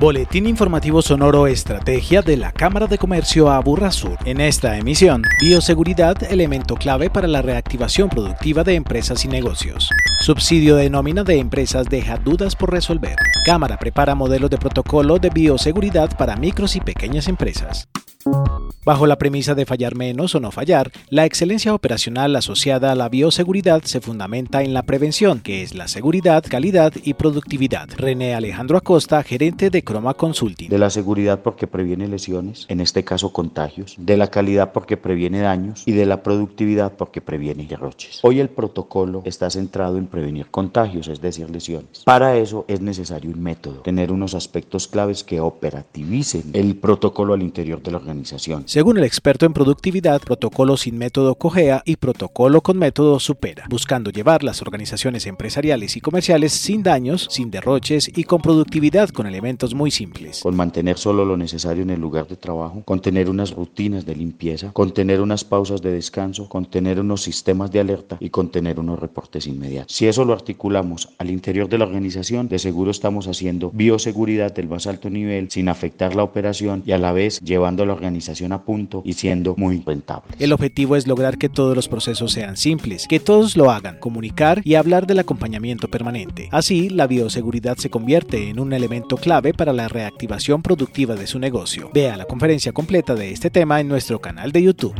Boletín informativo sonoro Estrategia de la Cámara de Comercio Aburrasur. En esta emisión, bioseguridad, elemento clave para la reactivación productiva de empresas y negocios. Subsidio de nómina de empresas deja dudas por resolver. Cámara prepara modelos de protocolo de bioseguridad para micros y pequeñas empresas. Bajo la premisa de fallar menos o no fallar, la excelencia operacional asociada a la bioseguridad se fundamenta en la prevención, que es la seguridad, calidad y productividad. René Alejandro Acosta, gerente de Croma Consulting. De la seguridad porque previene lesiones, en este caso contagios, de la calidad porque previene daños y de la productividad porque previene derroches. Hoy el protocolo está centrado en prevenir contagios, es decir, lesiones. Para eso es necesario un método, tener unos aspectos claves que operativicen el protocolo al interior de la organización según el experto en productividad, protocolo sin método cojea y protocolo con método supera, buscando llevar las organizaciones empresariales y comerciales sin daños, sin derroches y con productividad con elementos muy simples. Con mantener solo lo necesario en el lugar de trabajo, con tener unas rutinas de limpieza, con tener unas pausas de descanso, con tener unos sistemas de alerta y con tener unos reportes inmediatos. Si eso lo articulamos al interior de la organización, de seguro estamos haciendo bioseguridad del más alto nivel sin afectar la operación y a la vez llevando a la organización a punto y siendo muy rentable. El objetivo es lograr que todos los procesos sean simples, que todos lo hagan, comunicar y hablar del acompañamiento permanente. Así, la bioseguridad se convierte en un elemento clave para la reactivación productiva de su negocio. Vea la conferencia completa de este tema en nuestro canal de YouTube.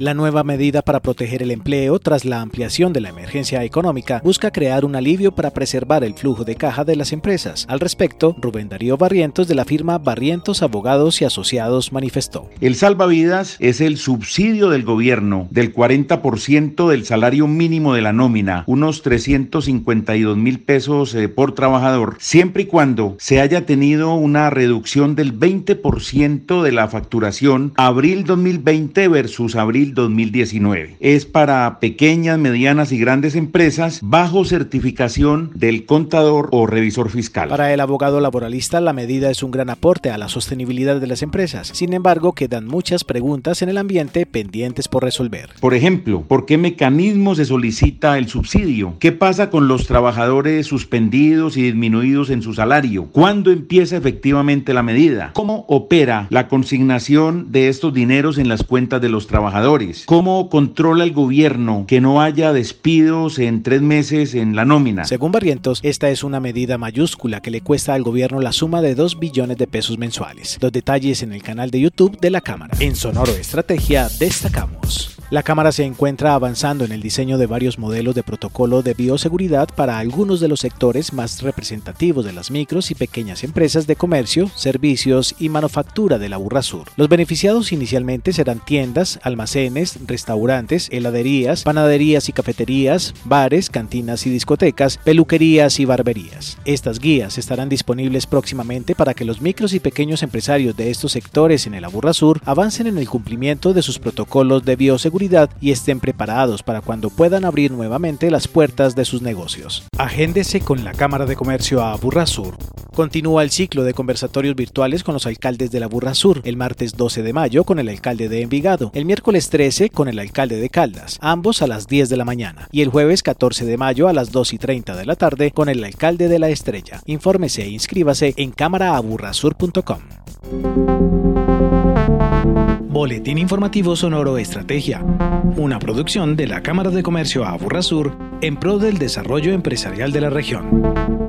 La nueva medida para proteger el empleo tras la ampliación de la emergencia económica busca crear un alivio para preservar el flujo de caja de las empresas. Al respecto, Rubén Darío Barrientos de la firma Barrientos Abogados y Asociados manifestó. El salvavidas es el subsidio del gobierno del 40% del salario mínimo de la nómina, unos 352 mil pesos eh, por trabajador, siempre y cuando se haya tenido una reducción del 20% de la facturación abril 2020 versus abril 2019. Es para pequeñas, medianas y grandes empresas bajo certificación del contador o revisor fiscal. Para el abogado laboralista, la medida es un gran aporte a la sostenibilidad de las empresas. Sin embargo, quedan muchas preguntas en el ambiente pendientes por resolver. Por ejemplo, ¿por qué mecanismo se solicita el subsidio? ¿Qué pasa con los trabajadores suspendidos y disminuidos en su salario? ¿Cuándo empieza efectivamente la medida? ¿Cómo opera la consignación de estos dineros en las cuentas de los trabajadores? ¿Cómo controla el gobierno que no haya despidos en tres meses en la nómina? Según Barrientos, esta es una medida mayúscula que le cuesta al gobierno la suma de 2 billones de pesos mensuales. Los detalles en el canal de YouTube de la Cámara. En Sonoro Estrategia destacamos. La Cámara se encuentra avanzando en el diseño de varios modelos de protocolo de bioseguridad para algunos de los sectores más representativos de las micros y pequeñas empresas de comercio, servicios y manufactura de la Burra Sur. Los beneficiados inicialmente serán tiendas, almacenes, restaurantes, heladerías, panaderías y cafeterías, bares, cantinas y discotecas, peluquerías y barberías. Estas guías estarán disponibles próximamente para que los micros y pequeños empresarios de estos sectores en el Aburra Sur avancen en el cumplimiento de sus protocolos de bioseguridad y estén preparados para cuando puedan abrir nuevamente las puertas de sus negocios. Agéndese con la Cámara de Comercio a Burra Sur. Continúa el ciclo de conversatorios virtuales con los alcaldes de la Burra Sur, el martes 12 de mayo con el alcalde de Envigado, el miércoles 13 con el alcalde de Caldas, ambos a las 10 de la mañana, y el jueves 14 de mayo a las 2 y 30 de la tarde con el alcalde de la Estrella. Infórmese e inscríbase en cámaraaburrasur.com. Boletín Informativo Sonoro Estrategia, una producción de la Cámara de Comercio Aburrasur en pro del desarrollo empresarial de la región.